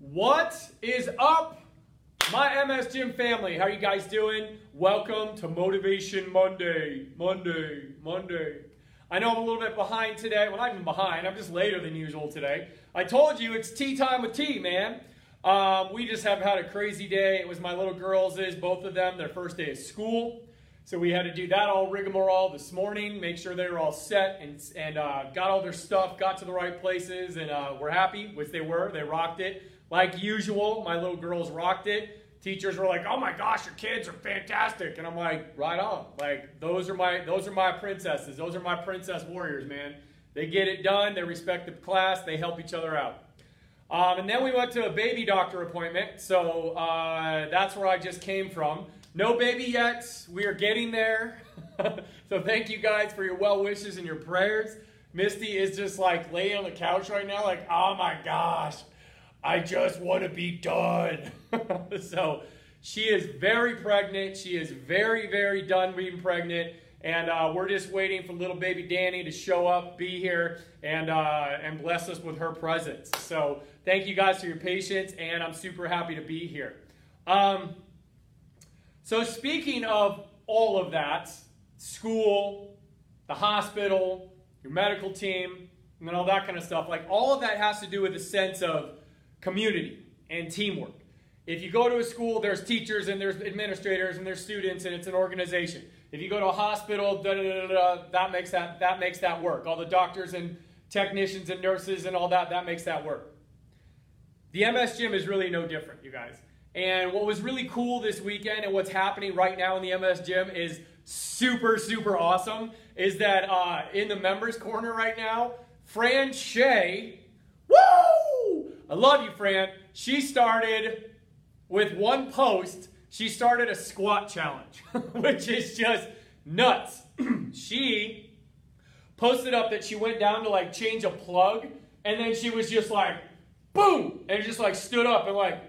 What is up, my MS Gym family? How are you guys doing? Welcome to Motivation Monday. Monday, Monday. I know I'm a little bit behind today. Well, not even behind. I'm just later than usual today. I told you it's tea time with tea, man. Um, we just have had a crazy day. It was my little girls' is both of them their first day of school. So we had to do that all rigmarole this morning, make sure they were all set and, and uh, got all their stuff, got to the right places, and uh, we're happy, which they were. They rocked it. Like usual, my little girls rocked it. Teachers were like, "Oh my gosh, your kids are fantastic," and I'm like, "Right on! Like those are my those are my princesses. Those are my princess warriors, man. They get it done. They respect the class. They help each other out." Um, and then we went to a baby doctor appointment. So uh, that's where I just came from. No baby yet. We are getting there. so thank you guys for your well wishes and your prayers. Misty is just like laying on the couch right now, like, oh my gosh, I just want to be done. so she is very pregnant. She is very, very done being pregnant. And uh, we're just waiting for little baby Danny to show up, be here, and, uh, and bless us with her presence. So thank you guys for your patience, and I'm super happy to be here. Um, so, speaking of all of that, school, the hospital, your medical team, and all that kind of stuff, like all of that has to do with a sense of community and teamwork. If you go to a school, there's teachers and there's administrators and there's students and it's an organization. If you go to a hospital, da, da, da, that makes that that makes that work. All the doctors and technicians and nurses and all that that makes that work. The MS gym is really no different, you guys. And what was really cool this weekend and what's happening right now in the MS gym is super super awesome. Is that uh, in the members corner right now, Fran Shea, woo! I love you, Fran. She started with one post she started a squat challenge, which is just nuts. she posted up that she went down to like change a plug, and then she was just like, boom, and just like stood up and like,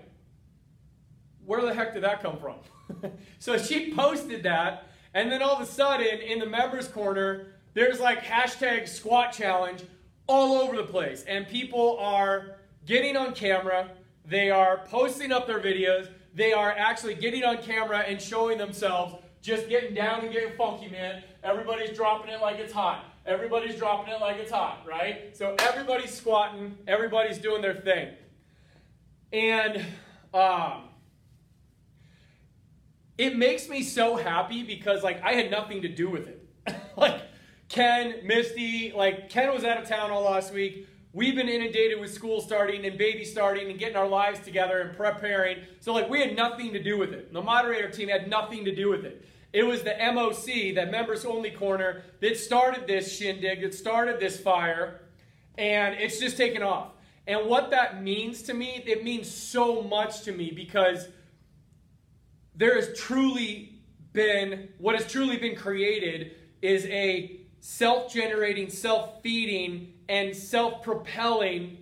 where the heck did that come from? so she posted that, and then all of a sudden in the members corner, there's like hashtag squat challenge all over the place, and people are getting on camera, they are posting up their videos they are actually getting on camera and showing themselves just getting down and getting funky, man. Everybody's dropping it like it's hot. Everybody's dropping it like it's hot, right? So everybody's squatting, everybody's doing their thing. And um, it makes me so happy because like I had nothing to do with it. like Ken, Misty, like Ken was out of town all last week. We've been inundated with school starting and baby starting and getting our lives together and preparing. So, like, we had nothing to do with it. The moderator team had nothing to do with it. It was the MOC, that members only corner, that started this shindig, that started this fire, and it's just taken off. And what that means to me, it means so much to me because there has truly been, what has truly been created is a self generating, self feeding, and self propelling,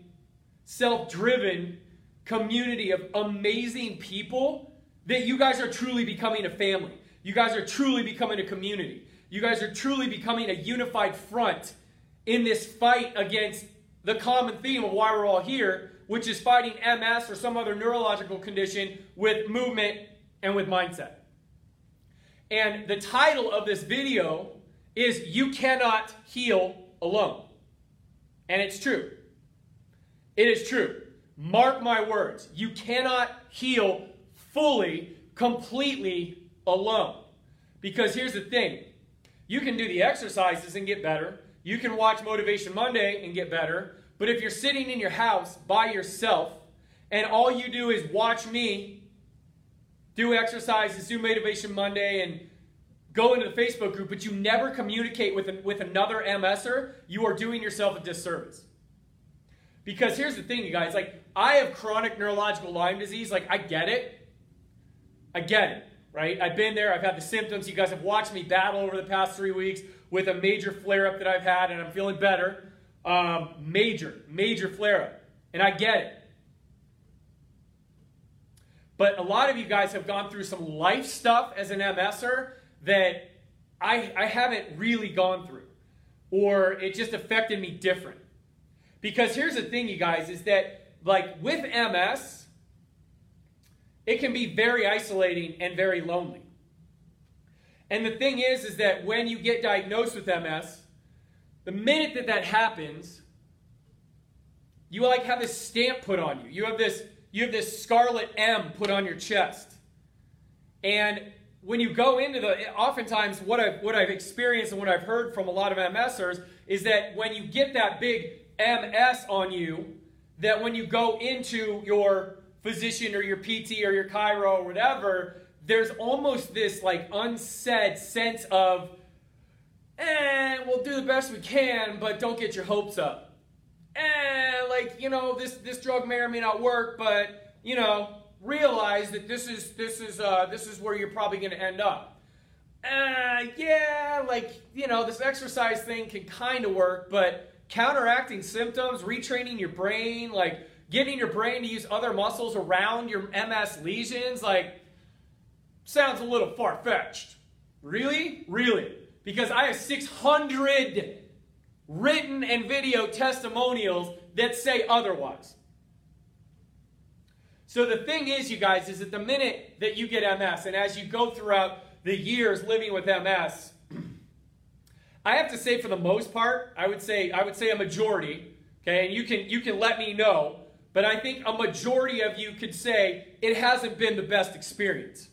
self driven community of amazing people that you guys are truly becoming a family. You guys are truly becoming a community. You guys are truly becoming a unified front in this fight against the common theme of why we're all here, which is fighting MS or some other neurological condition with movement and with mindset. And the title of this video is You Cannot Heal Alone. And it's true. It is true. Mark my words. You cannot heal fully, completely alone. Because here's the thing you can do the exercises and get better. You can watch Motivation Monday and get better. But if you're sitting in your house by yourself and all you do is watch me do exercises, do Motivation Monday, and go into the Facebook group, but you never communicate with, with another MSer, you are doing yourself a disservice. Because here's the thing, you guys, like, I have chronic neurological Lyme disease. Like, I get it. I get it, right? I've been there. I've had the symptoms. You guys have watched me battle over the past three weeks with a major flare up that I've had, and I'm feeling better. Um, major, major flare up. And I get it. But a lot of you guys have gone through some life stuff as an MSer that I, I haven't really gone through, or it just affected me different. Because here's the thing, you guys, is that like with MS, it can be very isolating and very lonely. And the thing is, is that when you get diagnosed with MS, the minute that that happens, you like have this stamp put on you. You have this, you have this scarlet M put on your chest. And when you go into the, oftentimes what I've, what I've experienced and what I've heard from a lot of MSers is that when you get that big MS on you, that when you go into your physician or your PT or your chiro or whatever, there's almost this like unsaid sense of, eh, we'll do the best we can, but don't get your hopes up. Eh, like, you know, this, this drug may or may not work, but, you know, realize that this is, this is, uh, this is where you're probably going to end up. Uh, yeah, like, you know, this exercise thing can kind of work, but counteracting symptoms, retraining your brain, like getting your brain to use other muscles around your MS lesions, like, sounds a little far fetched. Really? Really? Because I have 600 written and video testimonials that say otherwise. So the thing is, you guys, is that the minute that you get MS, and as you go throughout the years living with MS, I have to say, for the most part, I would say I would say a majority. Okay, and you can you can let me know, but I think a majority of you could say it hasn't been the best experience.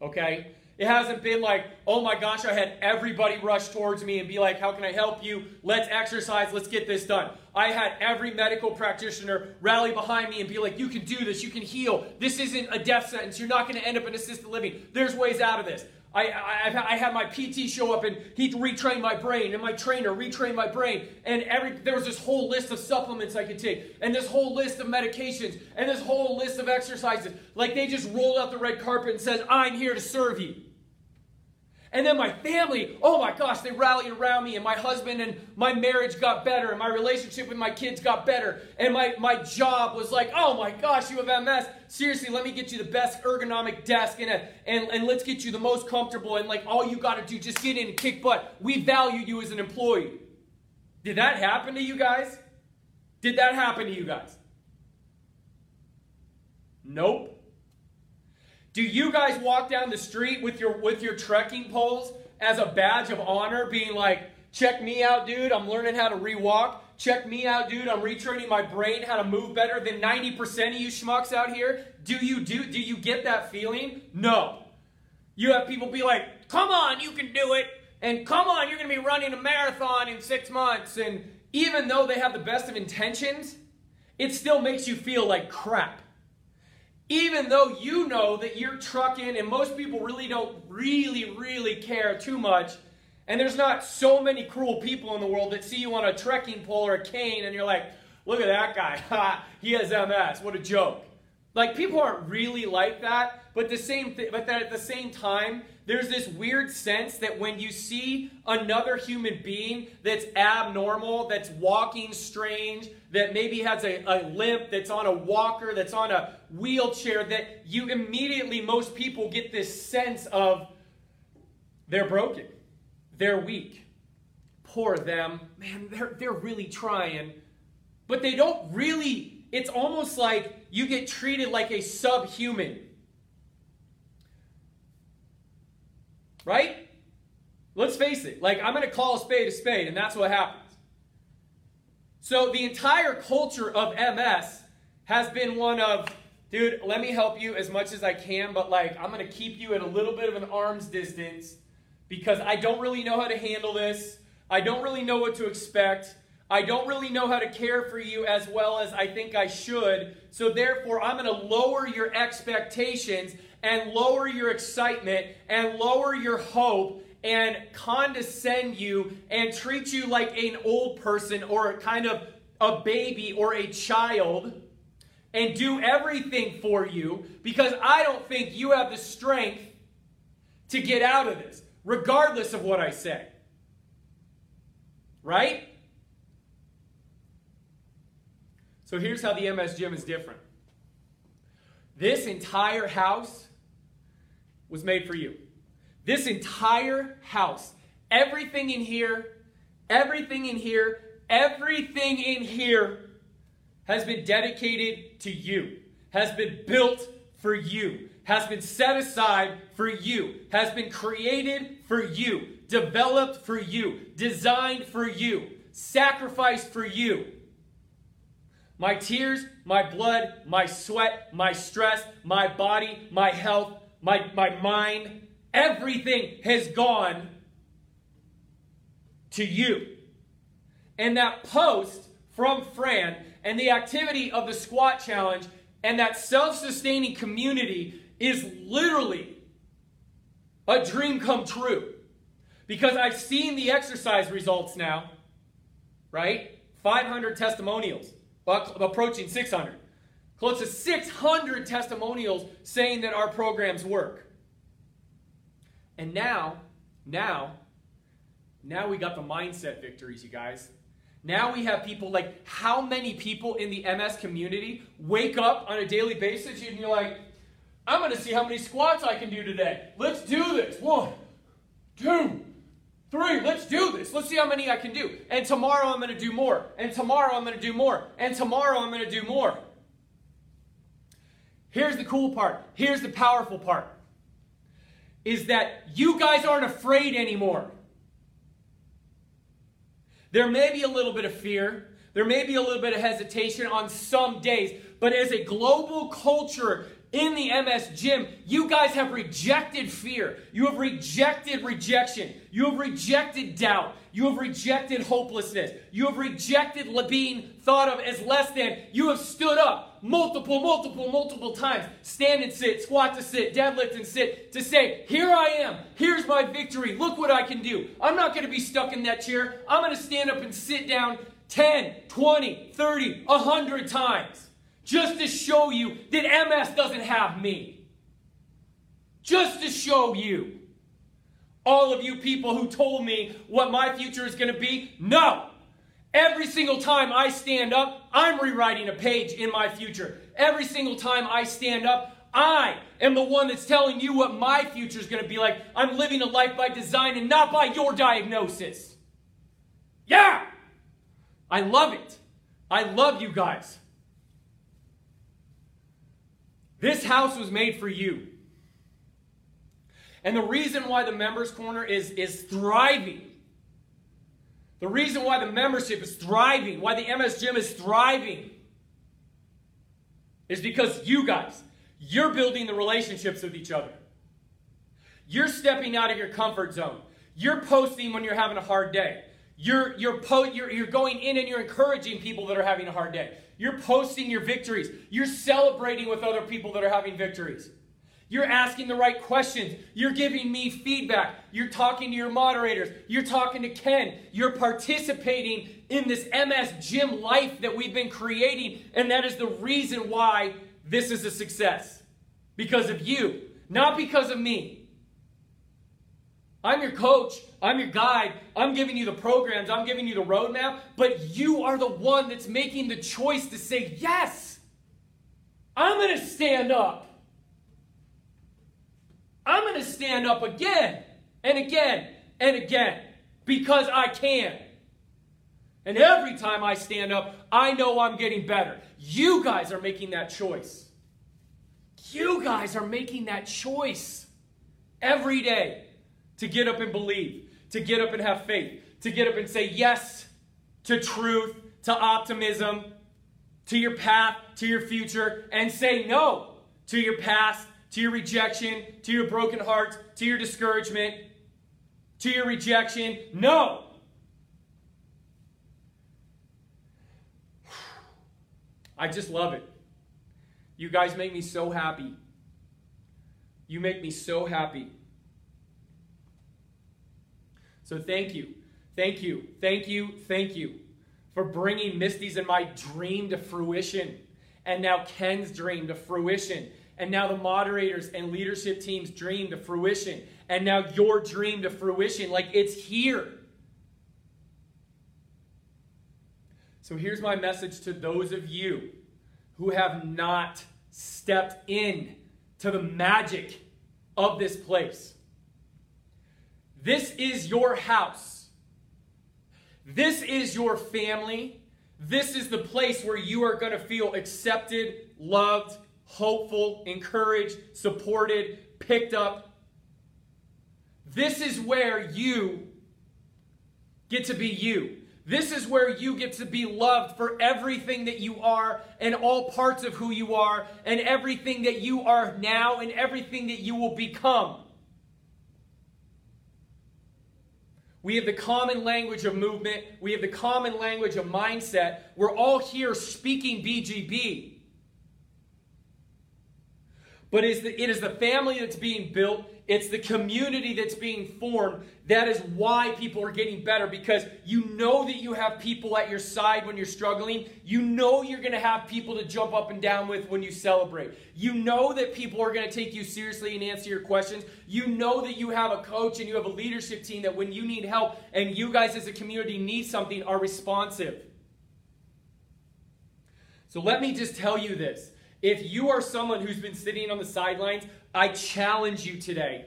Okay, it hasn't been like, oh my gosh, I had everybody rush towards me and be like, how can I help you? Let's exercise, let's get this done. I had every medical practitioner rally behind me and be like, you can do this, you can heal. This isn't a death sentence. You're not going to end up in assisted living. There's ways out of this. I, I, I had my PT show up and he retrained my brain, and my trainer retrained my brain. And every there was this whole list of supplements I could take, and this whole list of medications, and this whole list of exercises. Like they just rolled out the red carpet and said, I'm here to serve you. And then my family, oh my gosh, they rallied around me, and my husband and my marriage got better, and my relationship with my kids got better, and my, my job was like, oh my gosh, you have MS. Seriously, let me get you the best ergonomic desk, and, a, and, and let's get you the most comfortable, and like all you got to do, just get in and kick butt. We value you as an employee. Did that happen to you guys? Did that happen to you guys? Nope. Do you guys walk down the street with your with your trekking poles as a badge of honor, being like, check me out, dude, I'm learning how to rewalk. Check me out, dude, I'm retraining my brain how to move better than 90% of you schmucks out here? Do you do do you get that feeling? No. You have people be like, come on, you can do it, and come on, you're gonna be running a marathon in six months. And even though they have the best of intentions, it still makes you feel like crap even though you know that you're trucking and most people really don't really, really care too much, and there's not so many cruel people in the world that see you on a trekking pole or a cane and you're like, look at that guy, he has MS, what a joke. Like people aren't really like that, but the same th- but at the same time, there's this weird sense that when you see another human being that's abnormal, that's walking strange, that maybe has a, a limp, that's on a walker, that's on a wheelchair, that you immediately, most people get this sense of they're broken, they're weak. Poor them. Man, they're, they're really trying. But they don't really, it's almost like you get treated like a subhuman. Right? Let's face it. Like, I'm going to call a spade a spade, and that's what happens. So, the entire culture of MS has been one of, dude, let me help you as much as I can, but like, I'm going to keep you at a little bit of an arm's distance because I don't really know how to handle this. I don't really know what to expect. I don't really know how to care for you as well as I think I should. So, therefore, I'm going to lower your expectations and lower your excitement and lower your hope and condescend you and treat you like an old person or kind of a baby or a child and do everything for you because I don't think you have the strength to get out of this, regardless of what I say. Right? So here's how the MS gym is different. This entire house was made for you. This entire house, everything in here, everything in here, everything in here has been dedicated to you, has been built for you, has been set aside for you, has been created for you, developed for you, designed for you, sacrificed for you. My tears, my blood, my sweat, my stress, my body, my health, my, my mind, everything has gone to you. And that post from Fran and the activity of the squat challenge and that self sustaining community is literally a dream come true. Because I've seen the exercise results now, right? 500 testimonials, approaching 600. Close to 600 testimonials saying that our programs work. And now, now, now we got the mindset victories, you guys. Now we have people like how many people in the MS community wake up on a daily basis and you're like, I'm going to see how many squats I can do today. Let's do this. One, two, three. Let's do this. Let's see how many I can do. And tomorrow I'm going to do more. And tomorrow I'm going to do more. And tomorrow I'm going to do more. Here's the cool part. Here's the powerful part. Is that you guys aren't afraid anymore. There may be a little bit of fear. There may be a little bit of hesitation on some days. But as a global culture in the MS gym, you guys have rejected fear. You have rejected rejection. You have rejected doubt. You have rejected hopelessness. You have rejected being thought of as less than. You have stood up multiple, multiple, multiple times. Stand and sit, squat to sit, deadlift and sit to say, Here I am. Here's my victory. Look what I can do. I'm not going to be stuck in that chair. I'm going to stand up and sit down 10, 20, 30, 100 times just to show you that MS doesn't have me. Just to show you. All of you people who told me what my future is going to be, no. Every single time I stand up, I'm rewriting a page in my future. Every single time I stand up, I am the one that's telling you what my future is going to be like. I'm living a life by design and not by your diagnosis. Yeah! I love it. I love you guys. This house was made for you. And the reason why the members corner is, is thriving the reason why the membership is thriving, why the MS Gym is thriving, is because you guys, you're building the relationships with each other. You're stepping out of your comfort zone. You're posting when you're having a hard day. You're, you're, po- you're, you're going in and you're encouraging people that are having a hard day. You're posting your victories. You're celebrating with other people that are having victories. You're asking the right questions. You're giving me feedback. You're talking to your moderators. You're talking to Ken. You're participating in this MS gym life that we've been creating. And that is the reason why this is a success. Because of you, not because of me. I'm your coach. I'm your guide. I'm giving you the programs. I'm giving you the roadmap. But you are the one that's making the choice to say, yes, I'm going to stand up. I'm going to stand up again and again and again because I can. And every time I stand up, I know I'm getting better. You guys are making that choice. You guys are making that choice every day to get up and believe, to get up and have faith, to get up and say yes to truth, to optimism, to your path, to your future, and say no to your past, to your rejection, to your broken heart, to your discouragement, to your rejection. No. I just love it. You guys make me so happy. You make me so happy. So thank you. Thank you. Thank you. Thank you for bringing Misty's and my dream to fruition. And now Ken's dream to fruition and now the moderators and leadership team's dream to fruition, and now your dream to fruition. Like it's here. So here's my message to those of you who have not stepped in to the magic of this place. This is your house. This is your family. This is the place where you are going to feel accepted, loved, hopeful, encouraged, supported, picked up. This is where you get to be you. This is where you get to be loved for everything that you are and all parts of who you are and everything that you are now and everything that you will become. We have the common language of movement. We have the common language of mindset. We're all here speaking BGB. But it is, the, it is the family that's being built. It's the community that's being formed. That is why people are getting better because you know that you have people at your side when you're struggling. You know you're going to have people to jump up and down with when you celebrate. You know that people are going to take you seriously and answer your questions. You know that you have a coach and you have a leadership team that when you need help and you guys as a community need something are responsive. So let me just tell you this. If you are someone who's been sitting on the sidelines, I challenge you today.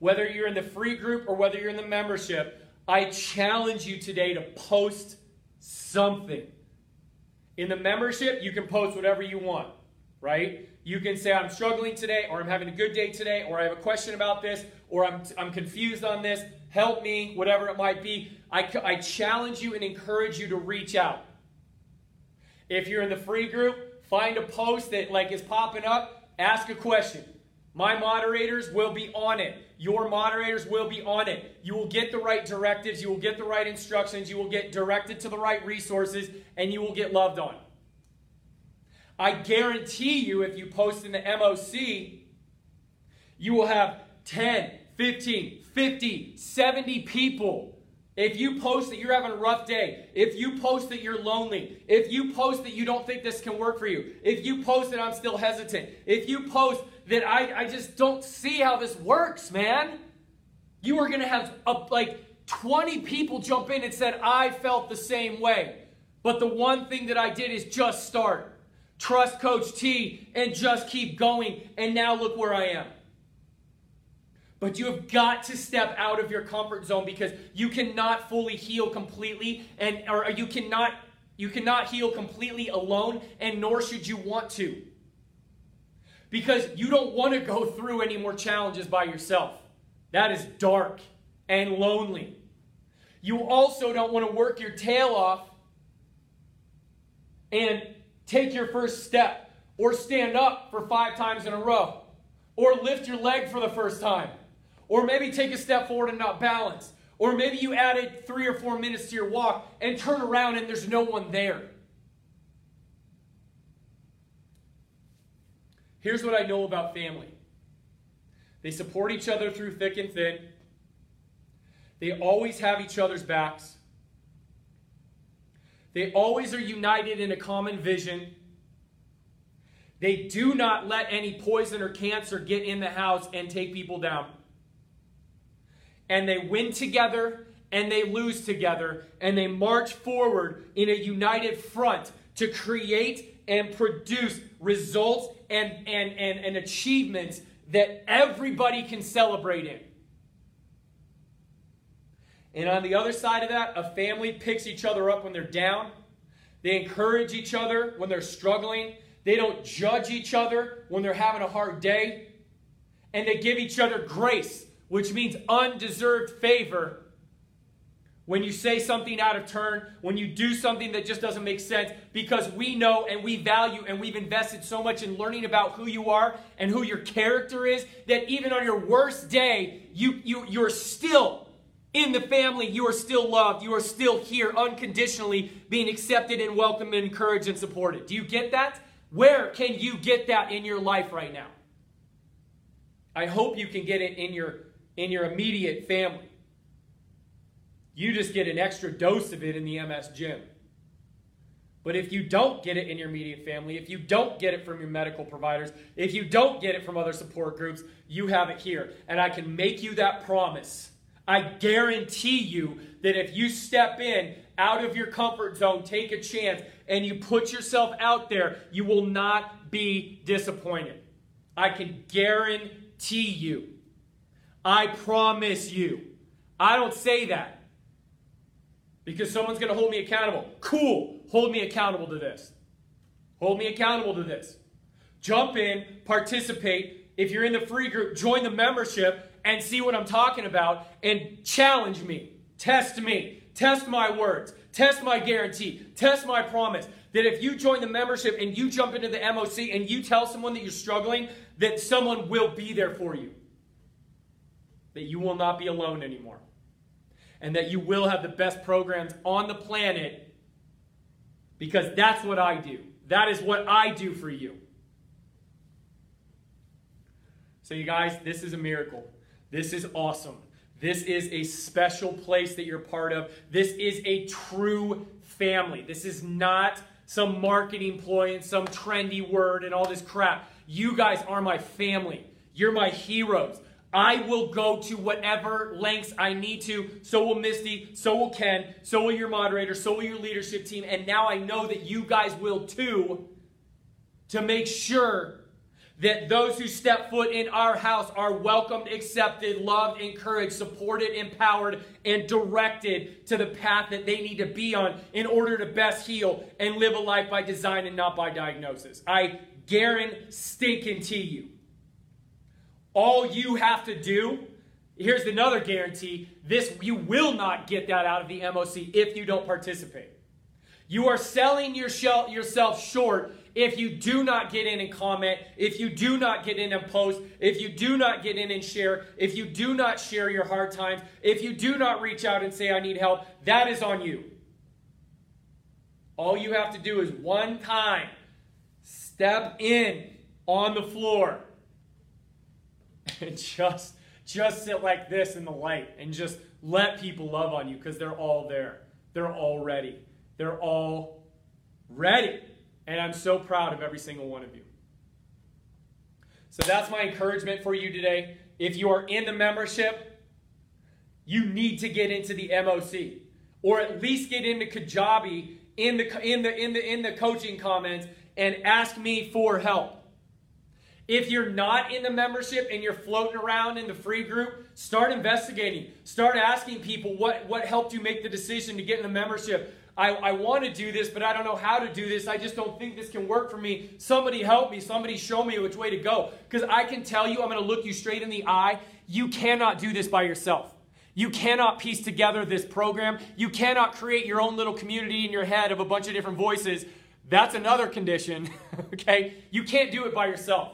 Whether you're in the free group or whether you're in the membership, I challenge you today to post something. In the membership, you can post whatever you want, right? You can say, I'm struggling today, or I'm having a good day today, or I have a question about this, or I'm, I'm confused on this. Help me, whatever it might be. I, I challenge you and encourage you to reach out. If you're in the free group, Find a post that like is popping up, ask a question. My moderators will be on it. Your moderators will be on it. You will get the right directives, you will get the right instructions, you will get directed to the right resources, and you will get loved on. I guarantee you, if you post in the MOC, you will have 10, 15, 50, 70 people if you post that you're having a rough day, if you post that you're lonely, if you post that you don't think this can work for you, if you post that I'm still hesitant, if you post that I, I just don't see how this works, man, you are going to have a, like 20 people jump in and said, I felt the same way. But the one thing that I did is just start. Trust Coach T and just keep going. And now look where I am. But you have got to step out of your comfort zone because you cannot fully heal completely and or you cannot you cannot heal completely alone and nor should you want to. Because you don't want to go through any more challenges by yourself. That is dark and lonely. You also don't want to work your tail off and take your first step or stand up for 5 times in a row or lift your leg for the first time or maybe take a step forward and not balance. Or maybe you added three or four minutes to your walk and turn around and there's no one there. Here's what I know about family they support each other through thick and thin, they always have each other's backs, they always are united in a common vision. They do not let any poison or cancer get in the house and take people down and they win together and they lose together and they march forward in a united front to create and produce results and, and, and, and achievements that everybody can celebrate in. And on the other side of that, a family picks each other up when they're down. They encourage each other when they're struggling. They don't judge each other when they're having a hard day. And they give each other grace which means undeserved favor. When you say something out of turn, when you do something that just doesn't make sense, because we know and we value and we've invested so much in learning about who you are and who your character is, that even on your worst day, you, you, you're still in the family, you are still loved, you are still here unconditionally being accepted and welcomed and encouraged and supported. Do you get that? Where can you get that in your life right now? I hope you can get it in your in your immediate family. You just get an extra dose of it in the MS gym. But if you don't get it in your immediate family, if you don't get it from your medical providers, if you don't get it from other support groups, you have it here. And I can make you that promise. I guarantee you that if you step in out of your comfort zone, take a chance, and you put yourself out there, you will not be disappointed. I can guarantee you. I promise you. I don't say that because someone's going to hold me accountable. Cool. Hold me accountable to this. Hold me accountable to this. Jump in, participate. If you're in the free group, join the membership and see what I'm talking about and challenge me. Test me. Test my words. Test my guarantee. Test my promise. That if you join the membership and you jump into the MOC and you tell someone that you're struggling, that someone will be there for you. That you will not be alone anymore. And that you will have the best programs on the planet because that's what I do. That is what I do for you. So, you guys, this is a miracle. This is awesome. This is a special place that you're part of. This is a true family. This is not some marketing ploy and some trendy word and all this crap. You guys are my family. You're my heroes. I will go to whatever lengths I need to. So will Misty. So will Ken. So will your moderator. So will your leadership team. And now I know that you guys will too to make sure that those who step foot in our house are welcomed, accepted, loved, encouraged, supported, empowered, and directed to the path that they need to be on in order to best heal and live a life by design and not by diagnosis. I guarantee you. All you have to do, here's another guarantee, this you will not get that out of the MOC if you don't participate. You are selling yourself short if you do not get in and comment, if you do not get in and post, if you do not get in and share, if you do not share your hard times, if you do not reach out and say, I need help, that is on you. All you have to do is one time step in on the floor and just just sit like this in the light and just let people love on you because they're all there. They're all ready. They're all ready. And I'm so proud of every single one of you. So that's my encouragement for you today. If you are in the membership, you need to get into the MOC or at least get into Kajabi in the in the in the in the coaching comments and ask me for help. If you're not in the membership and you're floating around in the free group, start investigating. Start asking people what, what helped you make the decision to get in the membership. I, I want to do this, but I don't know how to do this. I just don't think this can work for me. Somebody help me. Somebody show me which way to go. Because I can tell you, I'm going to look you straight in the eye. You cannot do this by yourself. You cannot piece together this program. You cannot create your own little community in your head of a bunch of different voices. That's another condition, okay? You can't do it by yourself.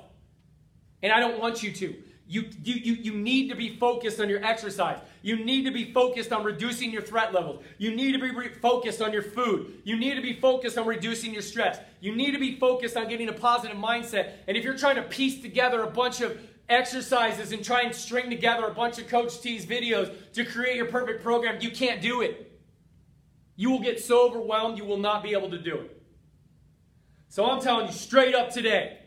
And I don't want you to. You, you, you, you need to be focused on your exercise. You need to be focused on reducing your threat levels. You need to be re- focused on your food. You need to be focused on reducing your stress. You need to be focused on getting a positive mindset. And if you're trying to piece together a bunch of exercises and try and string together a bunch of Coach T's videos to create your perfect program, you can't do it. You will get so overwhelmed, you will not be able to do it. So I'm telling you straight up today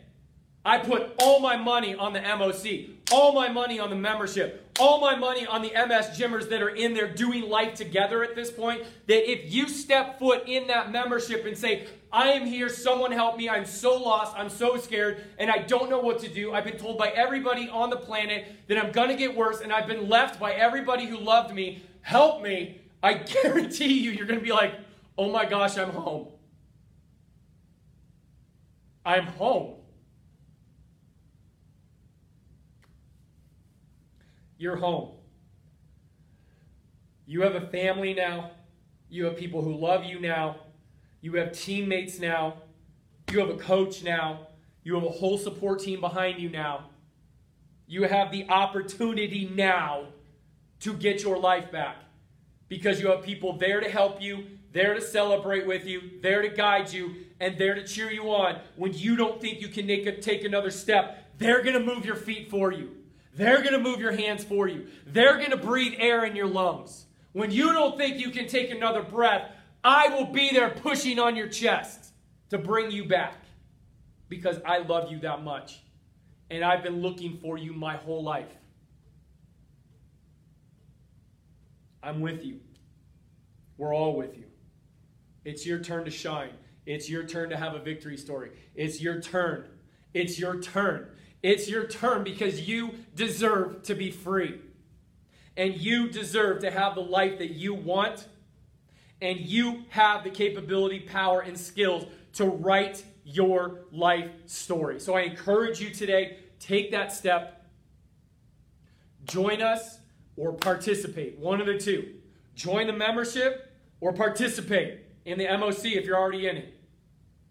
I put all my money on the MOC, all my money on the membership, all my money on the MS Gymmers that are in there doing life together at this point. That if you step foot in that membership and say, I am here, someone help me, I'm so lost, I'm so scared, and I don't know what to do. I've been told by everybody on the planet that I'm gonna get worse, and I've been left by everybody who loved me. Help me. I guarantee you, you're gonna be like, oh my gosh, I'm home. I'm home. You're home. You have a family now. You have people who love you now. You have teammates now. You have a coach now. You have a whole support team behind you now. You have the opportunity now to get your life back because you have people there to help you, there to celebrate with you, there to guide you, and there to cheer you on when you don't think you can take another step. They're going to move your feet for you. They're going to move your hands for you. They're going to breathe air in your lungs. When you don't think you can take another breath, I will be there pushing on your chest to bring you back because I love you that much. And I've been looking for you my whole life. I'm with you. We're all with you. It's your turn to shine. It's your turn to have a victory story. It's your turn. It's your turn. It's your turn because you deserve to be free. And you deserve to have the life that you want. And you have the capability, power, and skills to write your life story. So I encourage you today, take that step. Join us or participate. One of the two. Join the membership or participate in the MOC if you're already in it.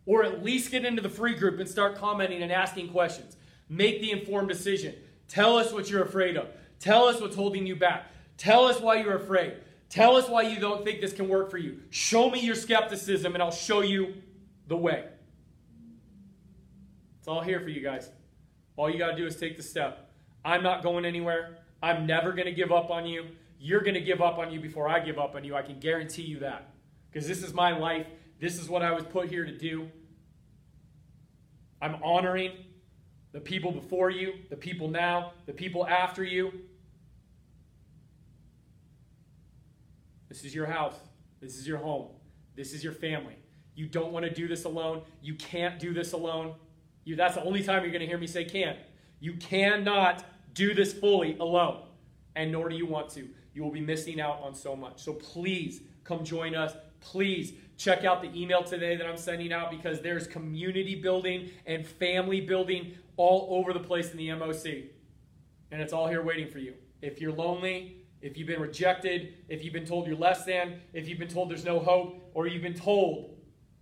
Or at least get into the free group and start commenting and asking questions. Make the informed decision. Tell us what you're afraid of. Tell us what's holding you back. Tell us why you're afraid. Tell us why you don't think this can work for you. Show me your skepticism and I'll show you the way. It's all here for you guys. All you got to do is take the step. I'm not going anywhere. I'm never going to give up on you. You're going to give up on you before I give up on you. I can guarantee you that. Because this is my life. This is what I was put here to do. I'm honoring the people before you, the people now, the people after you. This is your house. This is your home. This is your family. You don't want to do this alone. You can't do this alone. You, that's the only time you're going to hear me say can't. You cannot do this fully alone, and nor do you want to. You will be missing out on so much. So please come join us. Please check out the email today that I'm sending out because there's community building and family building all over the place in the MOC. And it's all here waiting for you. If you're lonely, if you've been rejected, if you've been told you're less than, if you've been told there's no hope, or you've been told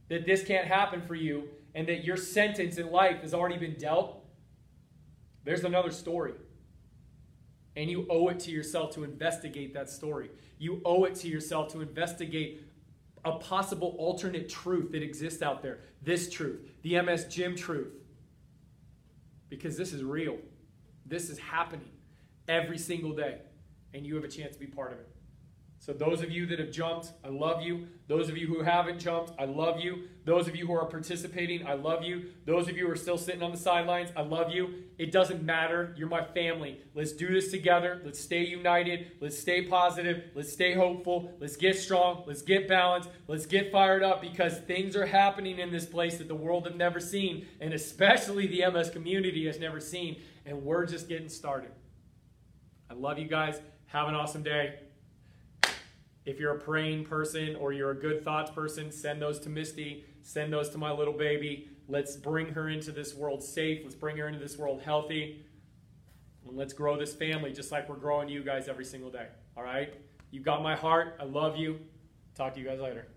that this can't happen for you and that your sentence in life has already been dealt, there's another story. And you owe it to yourself to investigate that story. You owe it to yourself to investigate a possible alternate truth that exists out there. This truth, the MS Gym truth. Because this is real. This is happening every single day. And you have a chance to be part of it. So, those of you that have jumped, I love you. Those of you who haven't jumped, I love you. Those of you who are participating, I love you. Those of you who are still sitting on the sidelines, I love you. It doesn't matter. You're my family. Let's do this together. Let's stay united. Let's stay positive. Let's stay hopeful. Let's get strong. Let's get balanced. Let's get fired up because things are happening in this place that the world have never seen, and especially the MS community has never seen. And we're just getting started. I love you guys. Have an awesome day. If you're a praying person or you're a good thoughts person, send those to Misty. Send those to my little baby. Let's bring her into this world safe. Let's bring her into this world healthy. And let's grow this family just like we're growing you guys every single day. All right? You got my heart. I love you. Talk to you guys later.